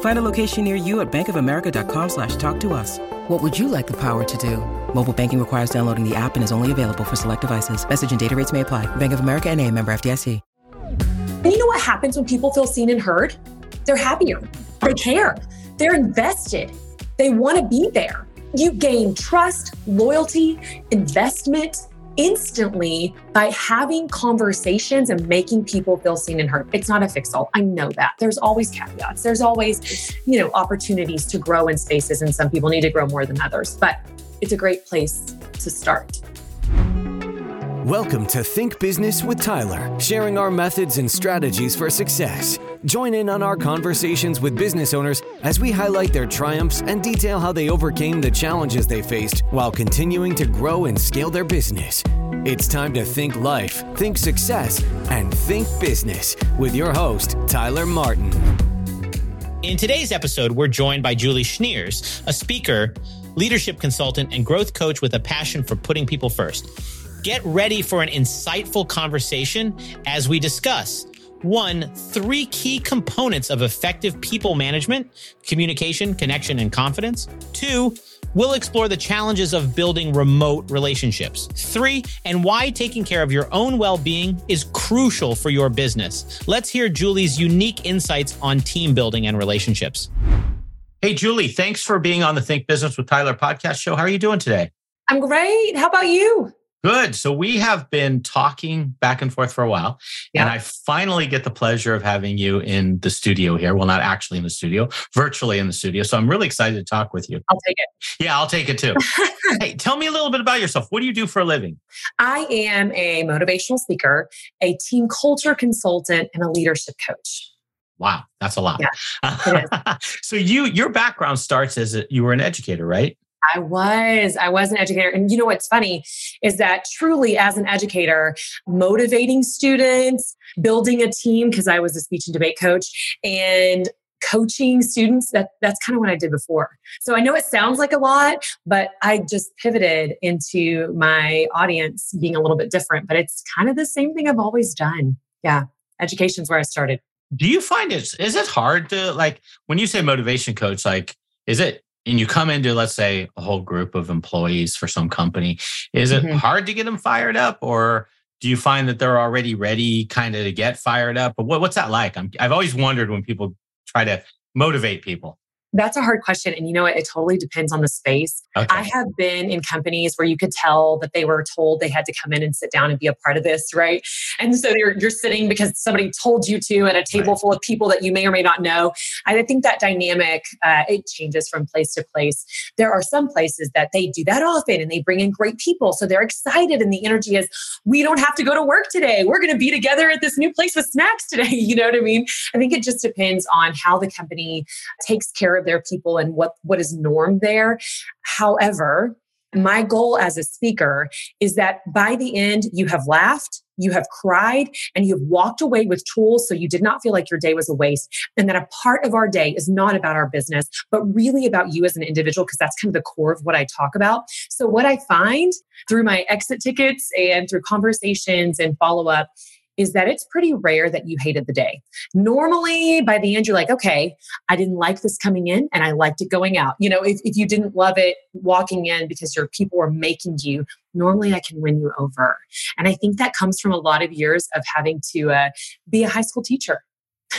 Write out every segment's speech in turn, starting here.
Find a location near you at bankofamerica.com slash talk to us. What would you like the power to do? Mobile banking requires downloading the app and is only available for select devices. Message and data rates may apply. Bank of America and a member FDIC. And you know what happens when people feel seen and heard? They're happier. They care. They're invested. They want to be there. You gain trust, loyalty, investment instantly by having conversations and making people feel seen and heard. It's not a fix all. I know that. There's always caveats. There's always, you know, opportunities to grow in spaces and some people need to grow more than others. But it's a great place to start. Welcome to Think Business with Tyler, sharing our methods and strategies for success. Join in on our conversations with business owners as we highlight their triumphs and detail how they overcame the challenges they faced while continuing to grow and scale their business. It's time to think life, think success, and think business with your host, Tyler Martin. In today's episode, we're joined by Julie Schniers, a speaker, leadership consultant, and growth coach with a passion for putting people first. Get ready for an insightful conversation as we discuss one, three key components of effective people management communication, connection, and confidence. Two, we'll explore the challenges of building remote relationships. Three, and why taking care of your own well being is crucial for your business. Let's hear Julie's unique insights on team building and relationships. Hey, Julie, thanks for being on the Think Business with Tyler podcast show. How are you doing today? I'm great. How about you? Good. So we have been talking back and forth for a while. Yeah. And I finally get the pleasure of having you in the studio here. Well, not actually in the studio, virtually in the studio. So I'm really excited to talk with you. I'll take it. Yeah, I'll take it too. hey, tell me a little bit about yourself. What do you do for a living? I am a motivational speaker, a team culture consultant, and a leadership coach. Wow, that's a lot. Yeah, so you your background starts as a, you were an educator, right? I was. I was an educator. And you know what's funny is that truly, as an educator, motivating students, building a team, because I was a speech and debate coach, and coaching students that that's kind of what i did before so i know it sounds like a lot but i just pivoted into my audience being a little bit different but it's kind of the same thing i've always done yeah education's where i started do you find it is it hard to like when you say motivation coach like is it and you come into let's say a whole group of employees for some company is it mm-hmm. hard to get them fired up or do you find that they're already ready kind of to get fired up? But what, what's that like? I have always wondered when people try to motivate people that's a hard question. And you know what? It totally depends on the space. Okay. I have been in companies where you could tell that they were told they had to come in and sit down and be a part of this, right? And so you're, you're sitting because somebody told you to at a table right. full of people that you may or may not know. I think that dynamic, uh, it changes from place to place. There are some places that they do that often and they bring in great people. So they're excited and the energy is, we don't have to go to work today. We're going to be together at this new place with snacks today. You know what I mean? I think it just depends on how the company takes care of their people and what what is norm there. However my goal as a speaker is that by the end you have laughed you have cried and you have walked away with tools so you did not feel like your day was a waste and that a part of our day is not about our business but really about you as an individual because that's kind of the core of what i talk about. So what i find through my exit tickets and through conversations and follow up is that it's pretty rare that you hated the day. Normally, by the end, you're like, okay, I didn't like this coming in and I liked it going out. You know, if, if you didn't love it walking in because your people were making you, normally I can win you over. And I think that comes from a lot of years of having to uh, be a high school teacher.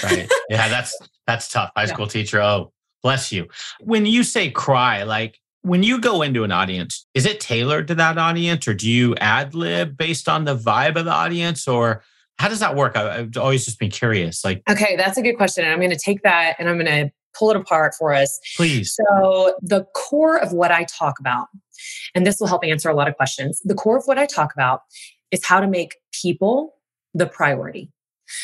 right. Yeah, that's that's tough. High yeah. school teacher. Oh, bless you. When you say cry, like when you go into an audience, is it tailored to that audience or do you ad lib based on the vibe of the audience or how does that work? I, have always just been curious. Like, okay, that's a good question. And I'm going to take that and I'm going to pull it apart for us. Please. So, the core of what I talk about, and this will help answer a lot of questions, the core of what I talk about is how to make people the priority.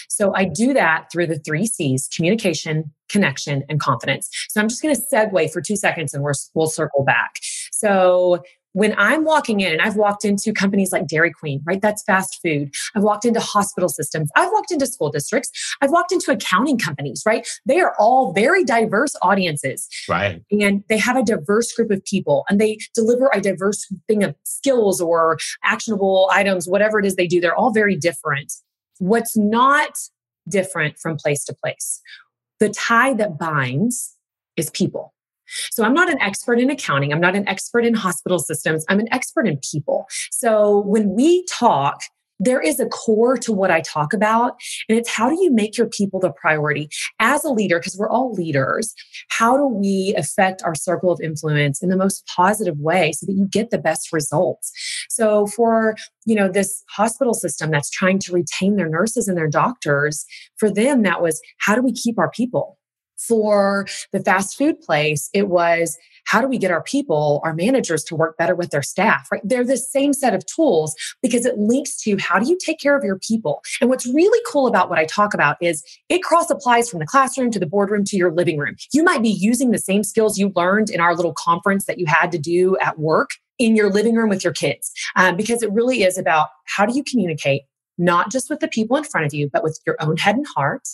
So I do that through the three C's communication, connection, and confidence. So I'm just going to segue for two seconds and we're, we'll circle back. So when I'm walking in, and I've walked into companies like Dairy Queen, right? That's fast food. I've walked into hospital systems. I've walked into school districts. I've walked into accounting companies, right? They are all very diverse audiences. Right. And they have a diverse group of people and they deliver a diverse thing of skills or actionable items, whatever it is they do. They're all very different. What's not different from place to place? The tie that binds is people. So I'm not an expert in accounting. I'm not an expert in hospital systems. I'm an expert in people. So when we talk, there is a core to what I talk about. And it's how do you make your people the priority as a leader? Because we're all leaders. How do we affect our circle of influence in the most positive way so that you get the best results? So for, you know, this hospital system that's trying to retain their nurses and their doctors, for them, that was how do we keep our people? For the fast food place, it was how do we get our people, our managers to work better with their staff, right? They're the same set of tools because it links to how do you take care of your people? And what's really cool about what I talk about is it cross applies from the classroom to the boardroom to your living room. You might be using the same skills you learned in our little conference that you had to do at work in your living room with your kids, um, because it really is about how do you communicate, not just with the people in front of you, but with your own head and heart.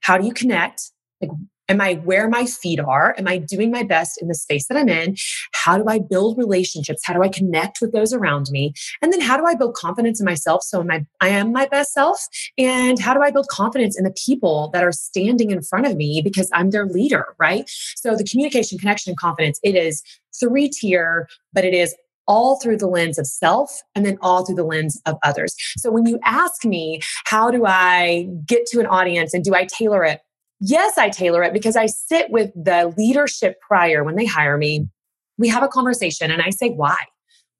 How do you connect? Like, Am I where my feet are? Am I doing my best in the space that I'm in? How do I build relationships? How do I connect with those around me? And then how do I build confidence in myself so am I, I am my best self? And how do I build confidence in the people that are standing in front of me because I'm their leader, right? So the communication, connection, and confidence, it is three tier, but it is all through the lens of self and then all through the lens of others. So when you ask me, how do I get to an audience and do I tailor it? Yes, I tailor it because I sit with the leadership prior when they hire me. We have a conversation and I say, why?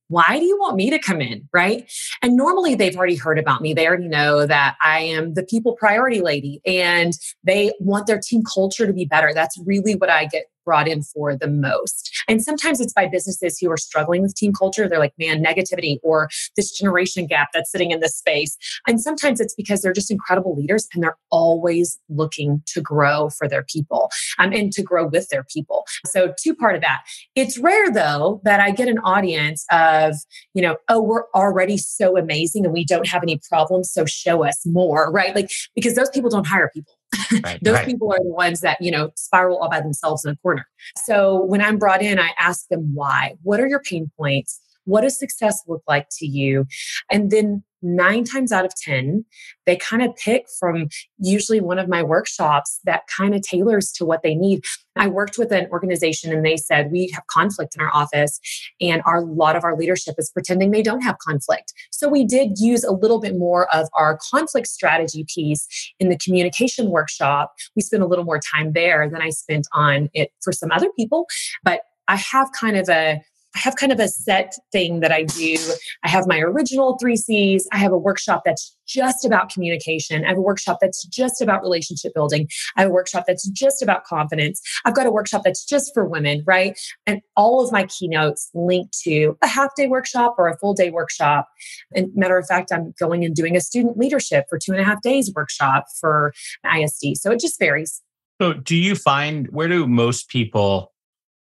Why do you want me to come in? Right. And normally they've already heard about me. They already know that I am the people priority lady and they want their team culture to be better. That's really what I get brought in for the most. And sometimes it's by businesses who are struggling with team culture. They're like, man, negativity or this generation gap that's sitting in this space. And sometimes it's because they're just incredible leaders and they're always looking to grow for their people um, and to grow with their people. So, two part of that. It's rare though that I get an audience of, you know, oh, we're already so amazing and we don't have any problems. So show us more, right? Like, because those people don't hire people. Right, Those right. people are the ones that, you know, spiral all by themselves in a corner. So when I'm brought in, I ask them why. What are your pain points? What does success look like to you? And then nine times out of 10, they kind of pick from usually one of my workshops that kind of tailors to what they need. I worked with an organization and they said, We have conflict in our office, and our, a lot of our leadership is pretending they don't have conflict. So we did use a little bit more of our conflict strategy piece in the communication workshop. We spent a little more time there than I spent on it for some other people. But I have kind of a I have kind of a set thing that I do. I have my original three C's. I have a workshop that's just about communication. I have a workshop that's just about relationship building. I have a workshop that's just about confidence. I've got a workshop that's just for women, right? And all of my keynotes link to a half day workshop or a full day workshop. And matter of fact, I'm going and doing a student leadership for two and a half days workshop for ISD. So it just varies. So do you find where do most people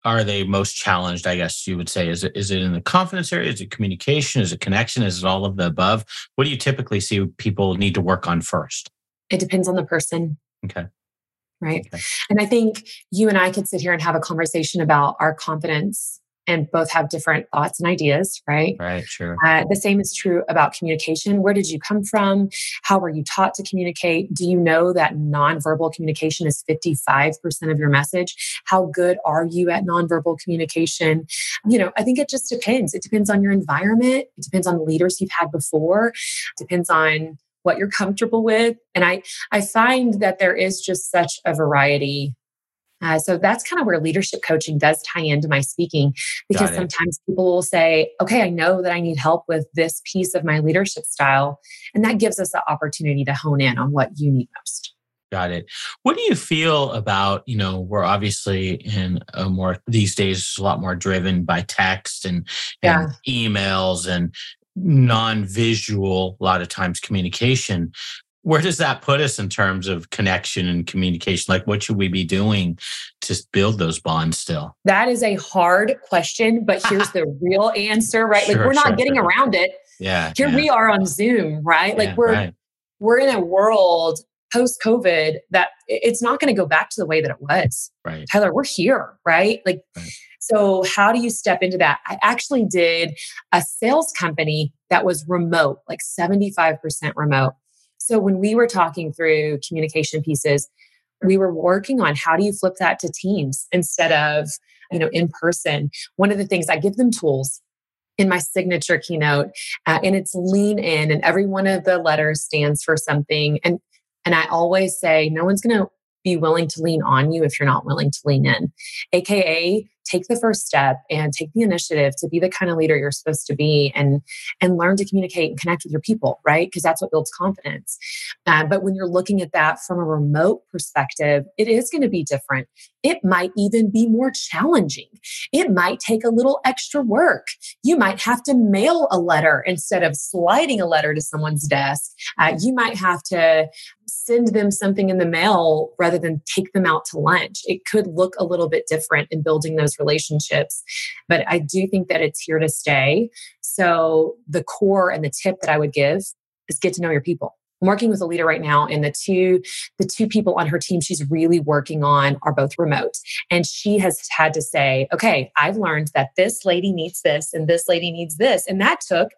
are they most challenged? I guess you would say is it is it in the confidence area? Is it communication? Is it connection? Is it all of the above? What do you typically see people need to work on first? It depends on the person. Okay. Right. Okay. And I think you and I could sit here and have a conversation about our confidence and both have different thoughts and ideas, right? Right, sure. Uh, the same is true about communication. Where did you come from? How were you taught to communicate? Do you know that nonverbal communication is 55% of your message? How good are you at nonverbal communication? You know, I think it just depends. It depends on your environment, it depends on the leaders you've had before, it depends on what you're comfortable with. And I, I find that there is just such a variety Uh, so that's kind of where leadership coaching does tie into my speaking because sometimes people will say, okay, I know that I need help with this piece of my leadership style. And that gives us the opportunity to hone in on what you need most. Got it. What do you feel about, you know, we're obviously in a more these days a lot more driven by text and, and yeah. emails and non-visual a lot of times communication where does that put us in terms of connection and communication? Like what should we be doing to build those bonds still? That is a hard question but here's the real answer right? Sure, like we're not sure, getting sure. around it. Yeah here yeah. we are on zoom right? Like yeah, we're right. we're in a world post covid that it's not going to go back to the way that it was. Right. Tyler we're here right? Like right. so how do you step into that? I actually did a sales company that was remote like 75% remote so when we were talking through communication pieces, we were working on how do you flip that to teams instead of, you know, in person. One of the things I give them tools in my signature keynote uh, and it's lean in and every one of the letters stands for something and and I always say no one's going to be willing to lean on you if you're not willing to lean in. AKA take the first step and take the initiative to be the kind of leader you're supposed to be and and learn to communicate and connect with your people right? Because that's what builds confidence. Uh, but when you're looking at that from a remote perspective it is going to be different. It might even be more challenging. It might take a little extra work. You might have to mail a letter instead of sliding a letter to someone's desk. Uh, you might have to send them something in the mail rather than take them out to lunch. It could look a little bit different in building those relationships, but I do think that it's here to stay. So, the core and the tip that I would give is get to know your people. I'm working with a leader right now and the two the two people on her team she's really working on are both remote and she has had to say okay I've learned that this lady needs this and this lady needs this and that took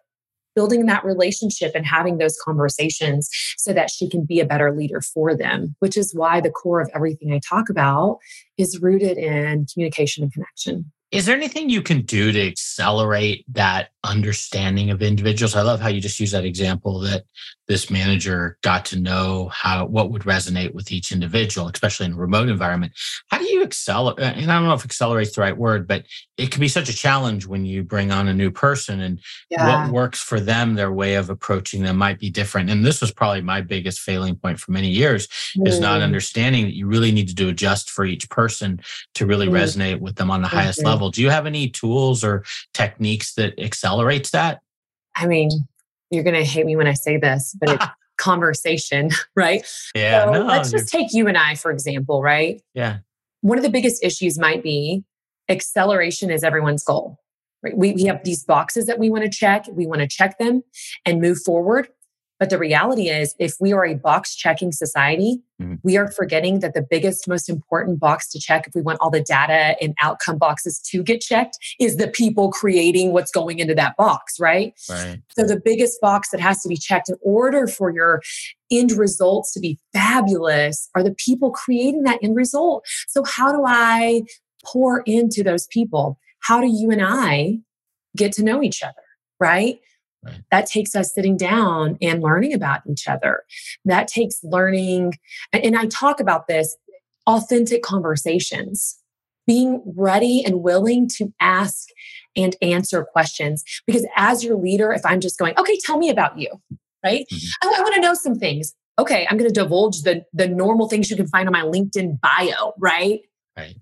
building that relationship and having those conversations so that she can be a better leader for them, which is why the core of everything I talk about is rooted in communication and connection. Is there anything you can do to accelerate that understanding of individuals? I love how you just use that example that this manager got to know how what would resonate with each individual, especially in a remote environment. How do you accelerate? And I don't know if accelerate's the right word, but it can be such a challenge when you bring on a new person and yeah. what works for them, their way of approaching them might be different. And this was probably my biggest failing point for many years mm. is not mm. understanding that you really need to do adjust for each person to really mm. resonate with them on the highest level. Do you have any tools or techniques that accelerates that? I mean, you're going to hate me when I say this, but it's conversation, right? Yeah. So no, let's just take you and I, for example, right? Yeah. One of the biggest issues might be acceleration is everyone's goal. Right? We, we have these boxes that we want to check. We want to check them and move forward. But the reality is, if we are a box checking society, mm-hmm. we are forgetting that the biggest, most important box to check, if we want all the data and outcome boxes to get checked, is the people creating what's going into that box, right? Right. So the biggest box that has to be checked in order for your end results to be fabulous are the people creating that end result. So, how do I pour into those people? How do you and I get to know each other? Right. Right. That takes us sitting down and learning about each other. That takes learning. And I talk about this authentic conversations, being ready and willing to ask and answer questions. Because as your leader, if I'm just going, okay, tell me about you, right? Mm-hmm. I, I want to know some things. Okay, I'm going to divulge the, the normal things you can find on my LinkedIn bio, right? Right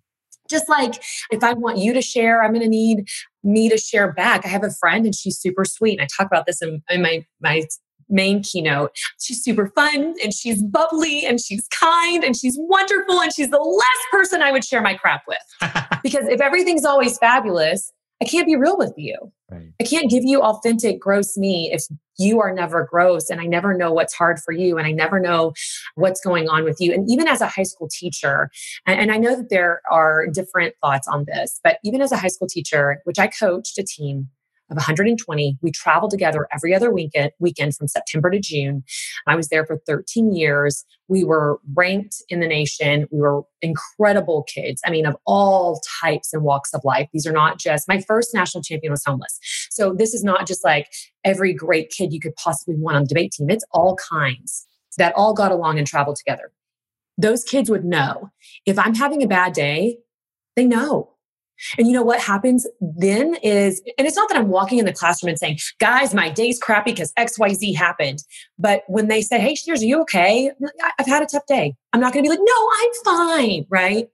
just like if I want you to share, I'm going to need me to share back. I have a friend and she's super sweet. And I talk about this in, in my, my main keynote. She's super fun and she's bubbly and she's kind and she's wonderful. And she's the last person I would share my crap with. because if everything's always fabulous, I can't be real with you. Right. I can't give you authentic, gross me if you are never gross and I never know what's hard for you and I never know what's going on with you. And even as a high school teacher, and, and I know that there are different thoughts on this, but even as a high school teacher, which I coached a team of 120. We traveled together every other weekend, weekend from September to June. I was there for 13 years. We were ranked in the nation. We were incredible kids. I mean, of all types and walks of life. These are not just my first national champion was homeless. So this is not just like every great kid you could possibly want on the debate team. It's all kinds that all got along and traveled together. those kids would know if I'm having a bad day, they know. And you know what happens then is, and it's not that I'm walking in the classroom and saying, guys, my day's crappy because XYZ happened. But when they say, hey, Schniers, are you okay? I've had a tough day. I'm not going to be like, no, I'm fine. Right.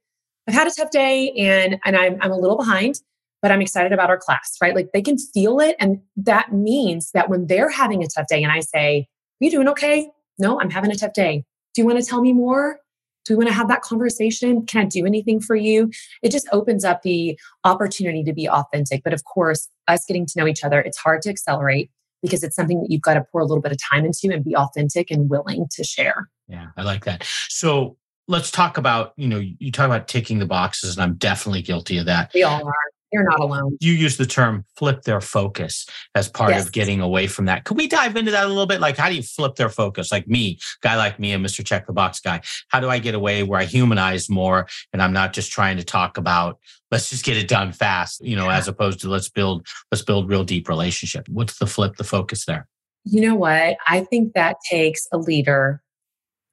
I've had a tough day and, and I'm, I'm a little behind, but I'm excited about our class. Right. Like they can feel it. And that means that when they're having a tough day and I say, you doing okay? No, I'm having a tough day. Do you want to tell me more? Do we want to have that conversation? Can I do anything for you? It just opens up the opportunity to be authentic. But of course, us getting to know each other, it's hard to accelerate because it's something that you've got to pour a little bit of time into and be authentic and willing to share. Yeah, I like that. So let's talk about, you know, you talk about ticking the boxes, and I'm definitely guilty of that. We all are. You're not alone. You use the term flip their focus as part yes. of getting away from that. Could we dive into that a little bit? Like, how do you flip their focus? Like me, guy like me, a Mr. Check the Box guy. How do I get away where I humanize more and I'm not just trying to talk about let's just get it done fast, you know, yeah. as opposed to let's build let's build real deep relationship. What's the flip the focus there? You know what? I think that takes a leader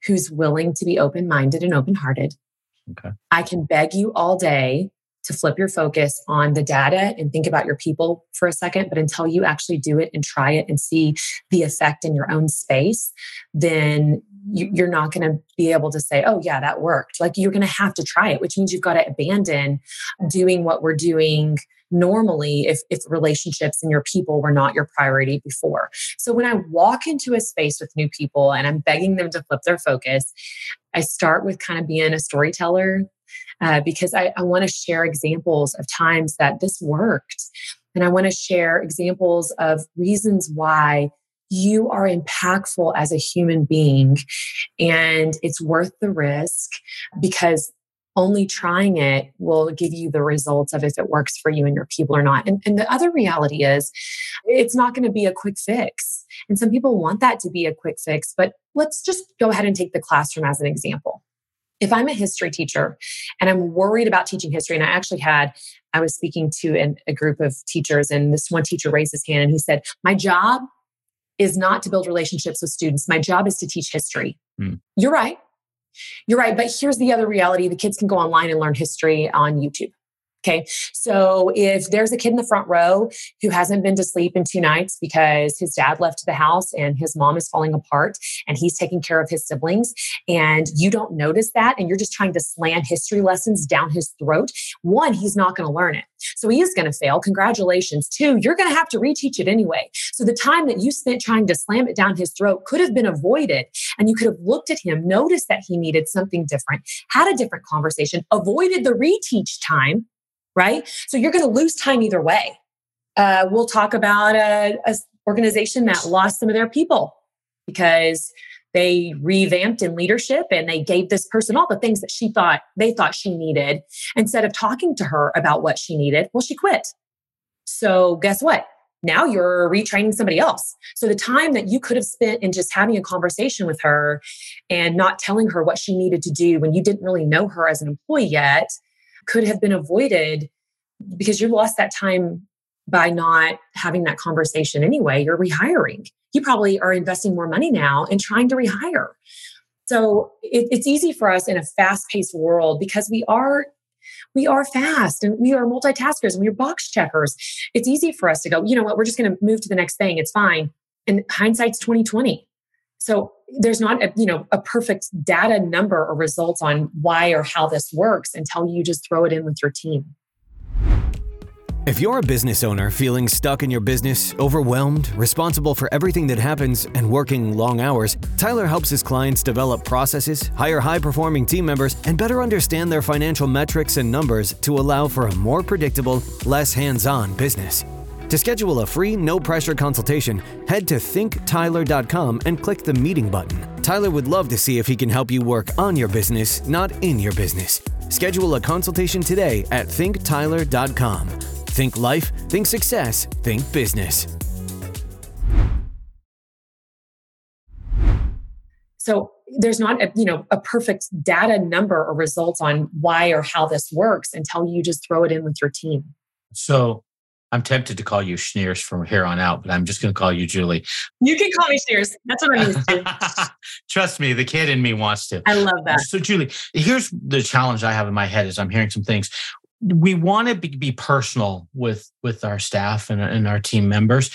who's willing to be open minded and open hearted. Okay. I can beg you all day to flip your focus on the data and think about your people for a second. But until you actually do it and try it and see the effect in your own space, then you're not going to be able to say, oh, yeah, that worked. Like you're going to have to try it, which means you've got to abandon doing what we're doing normally if, if relationships and your people were not your priority before. So when I walk into a space with new people and I'm begging them to flip their focus, I start with kind of being a storyteller uh, because I, I want to share examples of times that this worked. And I want to share examples of reasons why you are impactful as a human being and it's worth the risk because only trying it will give you the results of if it works for you and your people or not. And, and the other reality is, it's not going to be a quick fix. And some people want that to be a quick fix, but let's just go ahead and take the classroom as an example if I'm a history teacher and I'm worried about teaching history, and I actually had, I was speaking to an, a group of teachers, and this one teacher raised his hand and he said, My job is not to build relationships with students. My job is to teach history. Mm. You're right. You're right. But here's the other reality the kids can go online and learn history on YouTube. Okay. So if there's a kid in the front row who hasn't been to sleep in two nights because his dad left the house and his mom is falling apart and he's taking care of his siblings, and you don't notice that, and you're just trying to slam history lessons down his throat, one, he's not going to learn it. So he is going to fail. Congratulations. Two, you're going to have to reteach it anyway. So the time that you spent trying to slam it down his throat could have been avoided. And you could have looked at him, noticed that he needed something different, had a different conversation, avoided the reteach time right? So you're going to lose time either way. Uh, we'll talk about a, a organization that lost some of their people because they revamped in leadership and they gave this person all the things that she thought they thought she needed instead of talking to her about what she needed well she quit so guess what now you're retraining somebody else so the time that you could have spent in just having a conversation with her and not telling her what she needed to do when you didn't really know her as an employee yet could have been avoided because you lost that time by not having that conversation anyway. You're rehiring. You probably are investing more money now in trying to rehire. So it, it's easy for us in a fast-paced world because we are we are fast and we are multitaskers and we are box checkers. It's easy for us to go, you know what, we're just going to move to the next thing. It's fine. And hindsight's 2020. So there's not a, you know a perfect data number or results on why or how this works until you just throw it in with your team. If you're a business owner feeling stuck in your business, overwhelmed, responsible for everything that happens, and working long hours, Tyler helps his clients develop processes, hire high performing team members, and better understand their financial metrics and numbers to allow for a more predictable, less hands on business. To schedule a free, no pressure consultation, head to thinktyler.com and click the meeting button. Tyler would love to see if he can help you work on your business, not in your business. Schedule a consultation today at thinktyler.com. Think life, think success, think business. So there's not a, you know a perfect data number or results on why or how this works until you just throw it in with your team. So I'm tempted to call you Schniers from here on out, but I'm just going to call you Julie. You can call me Schniers. That's what I'm used to. Trust me, the kid in me wants to. I love that. So, Julie, here's the challenge I have in my head as I'm hearing some things. We want to be, be personal with with our staff and, and our team members.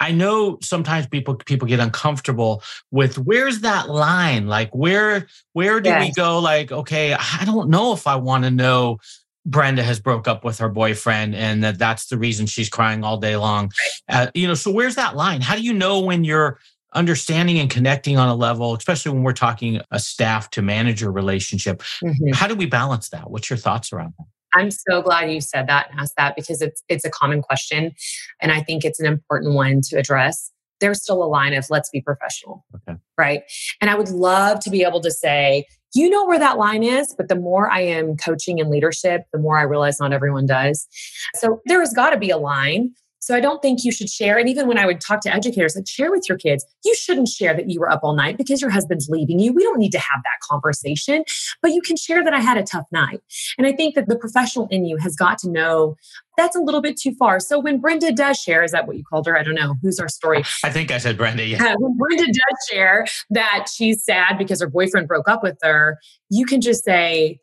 I know sometimes people people get uncomfortable with where's that line? Like where where do yes. we go? Like okay, I don't know if I want to know Brenda has broke up with her boyfriend and that that's the reason she's crying all day long. Uh, you know, so where's that line? How do you know when you're understanding and connecting on a level, especially when we're talking a staff to manager relationship? Mm-hmm. How do we balance that? What's your thoughts around that? I'm so glad you said that and asked that because it's it's a common question and I think it's an important one to address. There's still a line of let's be professional. Okay. Right? And I would love to be able to say, you know where that line is, but the more I am coaching and leadership, the more I realize not everyone does. So there has got to be a line. So I don't think you should share. And even when I would talk to educators, like share with your kids, you shouldn't share that you were up all night because your husband's leaving you. We don't need to have that conversation, but you can share that I had a tough night. And I think that the professional in you has got to know that's a little bit too far. So when Brenda does share, is that what you called her? I don't know. Who's our story? I think I said Brenda. Yeah. Uh, when Brenda does share that she's sad because her boyfriend broke up with her, you can just say,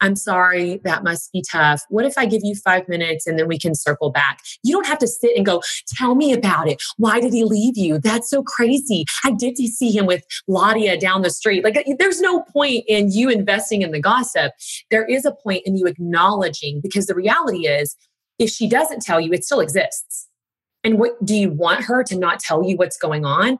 I'm sorry, that must be tough. What if I give you five minutes and then we can circle back? You don't have to sit and go, tell me about it. Why did he leave you? That's so crazy. I did see him with Ladia down the street. Like, there's no point in you investing in the gossip. There is a point in you acknowledging because the reality is, if she doesn't tell you, it still exists. And what do you want her to not tell you what's going on?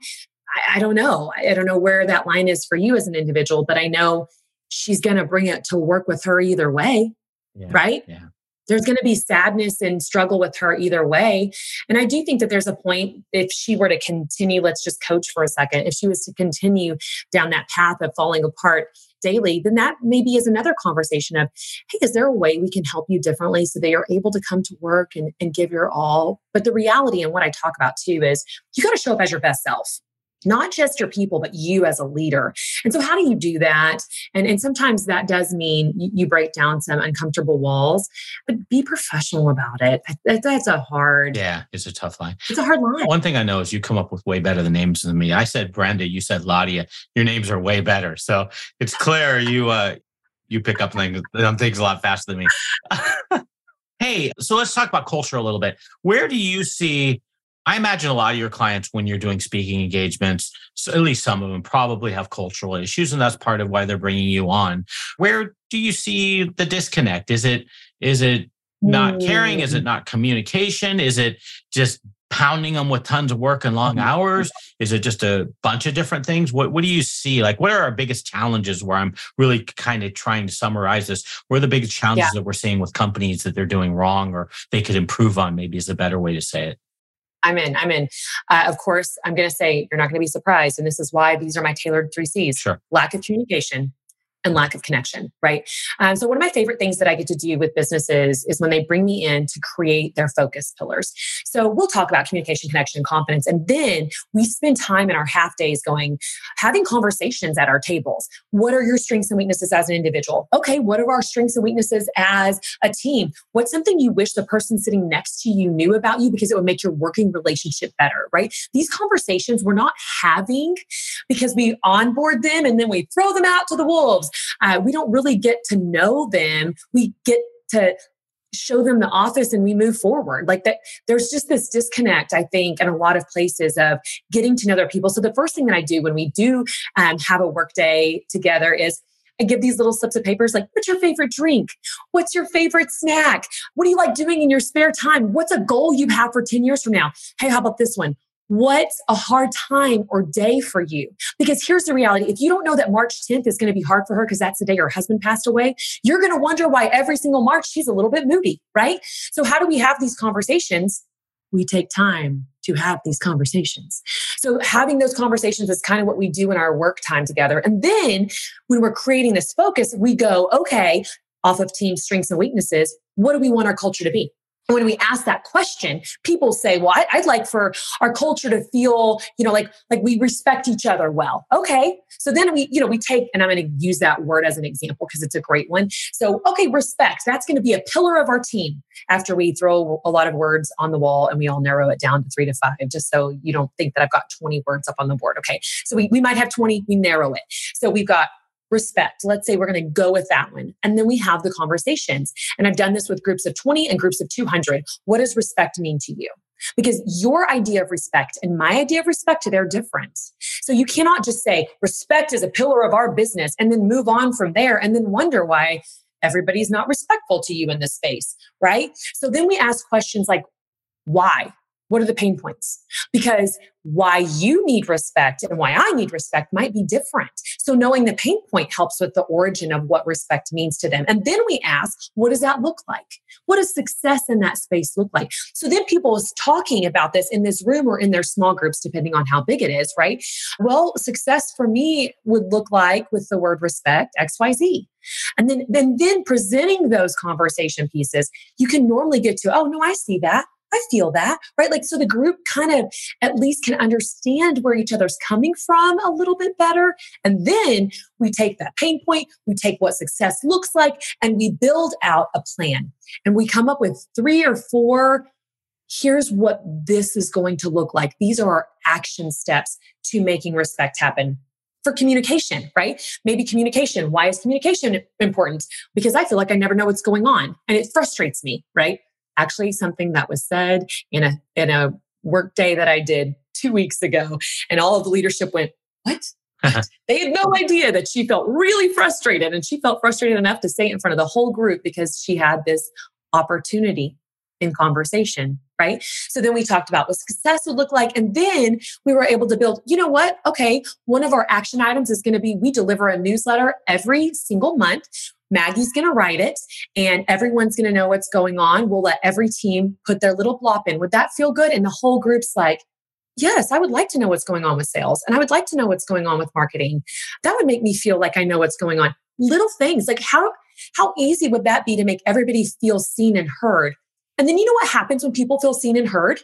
I, I don't know. I don't know where that line is for you as an individual, but I know she's going to bring it to work with her either way. Yeah, right? Yeah. There's going to be sadness and struggle with her either way. And I do think that there's a point if she were to continue, let's just coach for a second, if she was to continue down that path of falling apart daily, then that maybe is another conversation of, hey, is there a way we can help you differently so that you're able to come to work and, and give your all? But the reality and what I talk about too is you got to show up as your best self not just your people, but you as a leader. And so, how do you do that? And, and sometimes that does mean you, you break down some uncomfortable walls, but be professional about it. That, that's a hard. Yeah, it's a tough line. It's a hard line. One thing I know is you come up with way better names than me. I said Brenda, you said Ladia. Your names are way better. So it's clear you uh you pick up things, things a lot faster than me. hey, so let's talk about culture a little bit. Where do you see I imagine a lot of your clients, when you're doing speaking engagements, so at least some of them probably have cultural issues, and that's part of why they're bringing you on. Where do you see the disconnect? Is it is it not caring? Is it mm. not communication? Is it just pounding them with tons of work and long mm-hmm. hours? Is it just a bunch of different things? What what do you see? Like, what are our biggest challenges? Where I'm really kind of trying to summarize this. What are the biggest challenges yeah. that we're seeing with companies that they're doing wrong or they could improve on? Maybe is a better way to say it. I'm in. I'm in. Uh, of course, I'm going to say you're not going to be surprised. And this is why these are my tailored three C's sure. lack of communication, and lack of connection, right? Um, so, one of my favorite things that I get to do with businesses is when they bring me in to create their focus pillars. So, we'll talk about communication, connection, and confidence. And then we spend time in our half days going, having conversations at our tables. What are your strengths and weaknesses as an individual? Okay, what are our strengths and weaknesses as a team? What's something you wish the person sitting next to you knew about you because it would make your working relationship better, right? These conversations we're not having because we onboard them and then we throw them out to the wolves uh, we don't really get to know them. We get to show them the office and we move forward like that there's just this disconnect i think in a lot of places of getting to know other people so the first thing that i do when we do um, have a work day together is I give these little slips of papers like, what's your favorite drink? What's your favorite snack? What do you like doing in your spare time? What's a goal you have for 10 years from now? Hey, how about this one? What's a hard time or day for you? Because here's the reality if you don't know that March 10th is going to be hard for her because that's the day her husband passed away, you're going to wonder why every single March she's a little bit moody, right? So, how do we have these conversations? We take time to have these conversations. So, having those conversations is kind of what we do in our work time together. And then when we're creating this focus, we go, okay, off of team strengths and weaknesses, what do we want our culture to be? When we ask that question people say well I, would like for our culture to feel you know like like we respect each other well. Okay. So then we you know we take and i'm going to use that word as an example because it's a great one. So okay respect that's going to be a pillar of our team after we throw a lot of words on the wall and we all narrow it down to three to five just so you don't think that i've got 20 words up on the board okay? So we, we might have 20 we narrow it. So we've got respect. Let's say we're going to go with that one. And then we have the conversations. And I've done this with groups of 20 and groups of 200. What does respect mean to you? Because your idea of respect and my idea of respect, they're different. So you cannot just say respect is a pillar of our business and then move on from there and then wonder why everybody's not respectful to you in this space, right? So then we ask questions like, why? What are the pain points? Because why you need respect and why I need respect might be different. So knowing the pain point helps with the origin of what respect means to them. And then we ask, what does that look like? What does success in that space look like? So then people is talking about this in this room or in their small groups, depending on how big it is, right? Well, success for me would look like with the word respect, XYZ. And then, then, then presenting those conversation pieces, you can normally get to, oh, no, I see that. I feel that, right? Like, so the group kind of at least can understand where each other's coming from a little bit better. And then we take that pain point, we take what success looks like, and we build out a plan. And we come up with three or four here's what this is going to look like. These are our action steps to making respect happen for communication, right? Maybe communication. Why is communication important? Because I feel like I never know what's going on and it frustrates me, right? Actually something that was said in a in a work day that I did two weeks ago, and all of the leadership went, "What?" they had no idea that she felt really frustrated, and she felt frustrated enough to say it in front of the whole group because she had this opportunity in conversation right? So then we talked about what success would look like. And then we were able to build, you know what? Okay, one of our action items is going to be we deliver a newsletter every single month Maggie's going to write it and everyone's going to know what's going on. We'll let every team put their little blop in. Would that feel good? And the whole group's like, yes, I would like to know what's going on with sales and I would like to know what's going on with marketing. That would make me feel like I know what's going on. Little things like how how easy would that be to make everybody feel seen and heard? And then you know what happens when people feel seen and heard?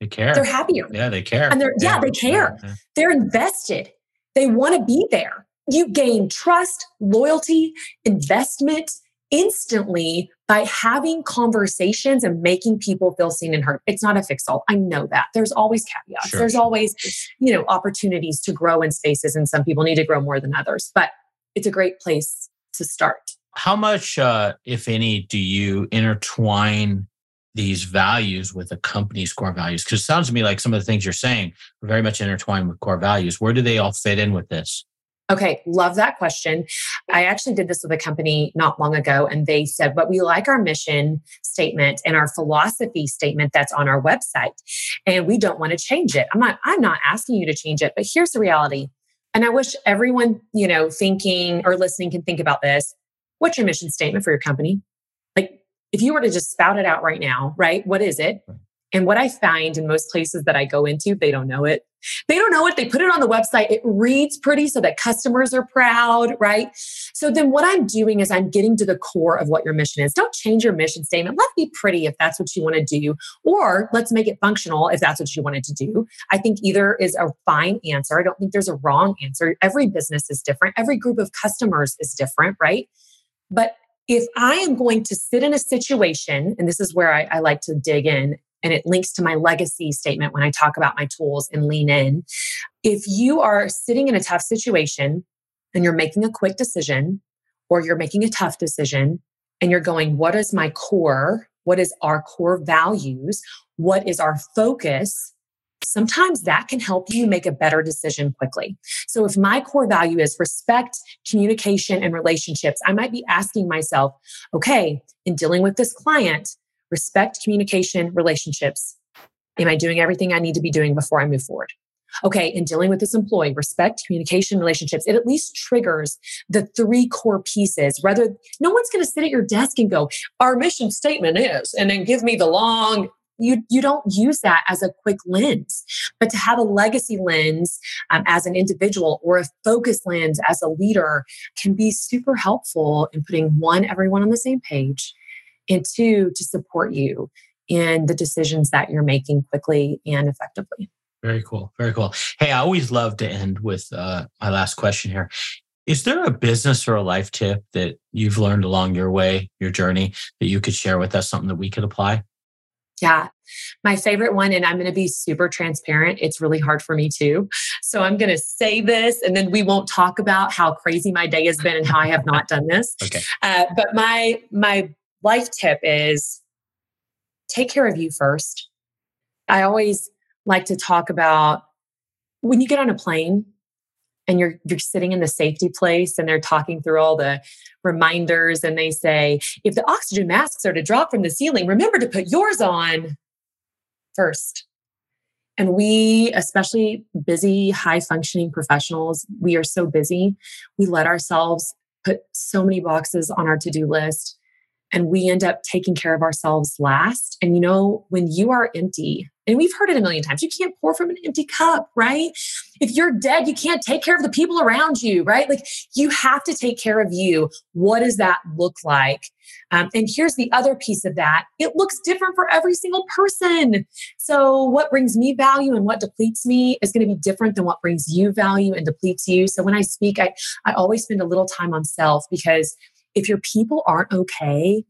They care. They're happier. Yeah, they care. And they're yeah, yeah they care. Yeah. They're invested. They want to be there you gain trust, loyalty, investment instantly by having conversations and making people feel seen and heard. It's not a fix all. I know that. There's always caveats. Sure, There's always, you know, opportunities to grow in spaces and some people need to grow more than others, but it's a great place to start. How much uh, if any do you intertwine these values with a company's core values? Because it sounds to me like some of the things you're saying are very much intertwined with core values. Where do they all fit in with this? Okay, love that question. I actually did this with a company not long ago, and they said, but we like our mission statement and our philosophy statement that's on our website, and we don't want to change it. I'm not, I'm not asking you to change it, but here's the reality. And I wish everyone, you know, thinking or listening can think about this. What's your mission statement for your company? Like, if you were to just spout it out right now, right? What is it? And what I find in most places that I go into, they don't know it. They don't know it. They put it on the website. It reads pretty so that customers are proud, right? So then what I'm doing is I'm getting to the core of what your mission is. Don't change your mission statement. Let it be pretty if that's what you want to do, or let's make it functional if that's what you wanted to do. I think either is a fine answer. I don't think there's a wrong answer. Every business is different. Every group of customers is different, right? But if I am going to sit in a situation, and this is where I, I like to dig in, and it links to my legacy statement when I talk about my tools and lean in. If you are sitting in a tough situation and you're making a quick decision or you're making a tough decision and you're going, what is my core? What is our core values? What is our focus? Sometimes that can help you make a better decision quickly. So, if my core value is respect, communication, and relationships, I might be asking myself, okay, in dealing with this client, respect, communication, relationships. Am I doing everything I need to be doing before I move forward? Okay, in dealing with this employee, respect, communication, relationships, it at least triggers the three core pieces. Rather, no one's going to sit at your desk and go, our mission statement is, and then give me the long, you, you don't use that as a quick lens, but to have a legacy lens um, as an individual or a focus lens as a leader can be super helpful in putting one, everyone on the same page and two, to support you in the decisions that you're making quickly and effectively. Very cool. Very cool. Hey, I always love to end with uh, my last question here. Is there a business or a life tip that you've learned along your way, your journey, that you could share with us, something that we could apply? Yeah. My favorite one, and I'm going to be super transparent. It's really hard for me too. So I'm going to say this, and then we won't talk about how crazy my day has been and how I have not done this. okay. Uh, but my my life tip is take care of you first. I always like to talk about when you get on a plane and you're you're sitting in the safety place and they're talking through all the reminders and they say if the oxygen masks are to drop from the ceiling remember to put yours on first. And we especially busy high functioning professionals we are so busy. We let ourselves put so many boxes on our to-do list and we end up taking care of ourselves last. And you know when you are empty and we've heard it a million times. You can't pour from an empty cup, right? If you're dead, you can't take care of the people around you, right? Like you have to take care of you. What does that look like? Um, and here's the other piece of that it looks different for every single person. So, what brings me value and what depletes me is going to be different than what brings you value and depletes you. So, when I speak, I, I always spend a little time on self because if your people aren't okay,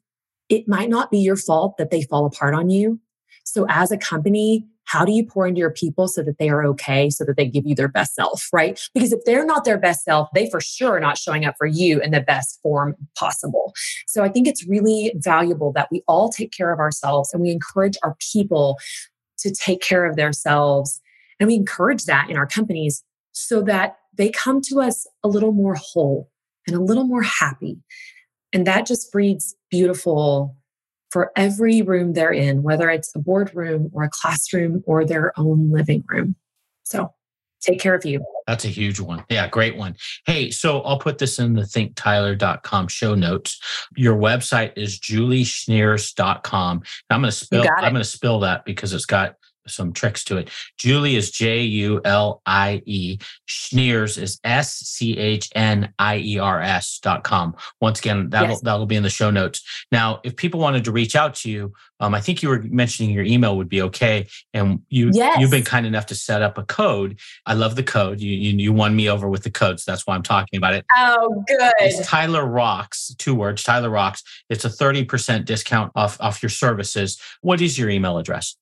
it might not be your fault that they fall apart on you. So, as a company, how do you pour into your people so that they are okay, so that they give you their best self, right? Because if they're not their best self, they for sure are not showing up for you in the best form possible. So I think it's really valuable that we all take care of ourselves and we encourage our people to take care of themselves. And we encourage that in our companies so that they come to us a little more whole and a little more happy. And that just breeds beautiful for every room they're in, whether it's a boardroom or a classroom or their own living room. So take care of you. That's a huge one. Yeah, great one. Hey, so I'll put this in the thinktyler.com show notes. Your website is julieschniers.com. I'm to spill I'm going to spill that because it's got some tricks to it. Julie is J U L I E. Schniers is S C H N I E R S dot com. Once again, that'll yes. that'll be in the show notes. Now, if people wanted to reach out to you, um, I think you were mentioning your email would be okay, and you yes. you've been kind enough to set up a code. I love the code. You, you you won me over with the code, so that's why I'm talking about it. Oh, good. It's Tyler Rocks. Two words. Tyler Rocks. It's a thirty percent discount off off your services. What is your email address?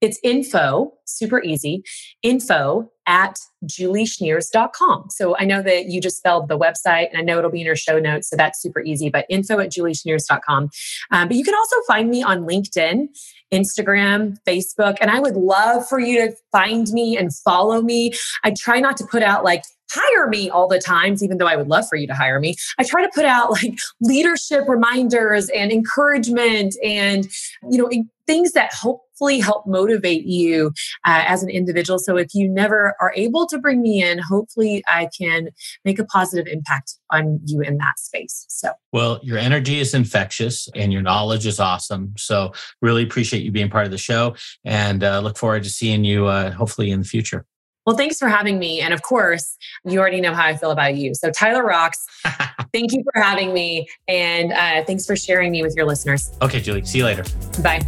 It's info, super easy, info at julieschniers.com. So I know that you just spelled the website and I know it'll be in your show notes. So that's super easy, but info at julieschniers.com. Um, but you can also find me on LinkedIn, Instagram, Facebook, and I would love for you to find me and follow me. I try not to put out like hire me all the times, even though I would love for you to hire me. I try to put out like leadership reminders and encouragement and, you know, things that hopefully help motivate you uh, as an individual. So if you never are able to bring me in, hopefully I can make a positive impact on you in that space. So, well, your energy is infectious and your knowledge is awesome. So, really appreciate you being part of the show and uh, look forward to seeing you uh, hopefully in the future. Well, thanks for having me. And of course, you already know how I feel about you. So, Tyler rocks. thank you for having me. And uh, thanks for sharing me with your listeners. Okay, Julie. See you later. Bye.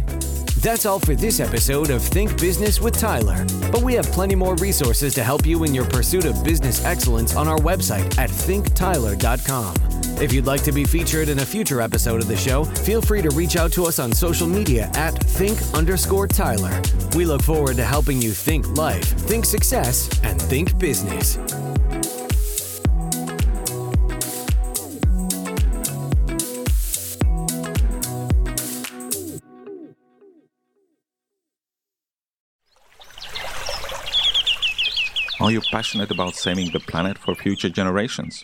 That's all for this episode of Think Business with Tyler. But we have plenty more resources to help you in your pursuit of business excellence on our website at thinktyler.com. If you'd like to be featured in a future episode of the show, feel free to reach out to us on social media at think underscore Tyler. We look forward to helping you think life, think success, and think business. Are you passionate about saving the planet for future generations?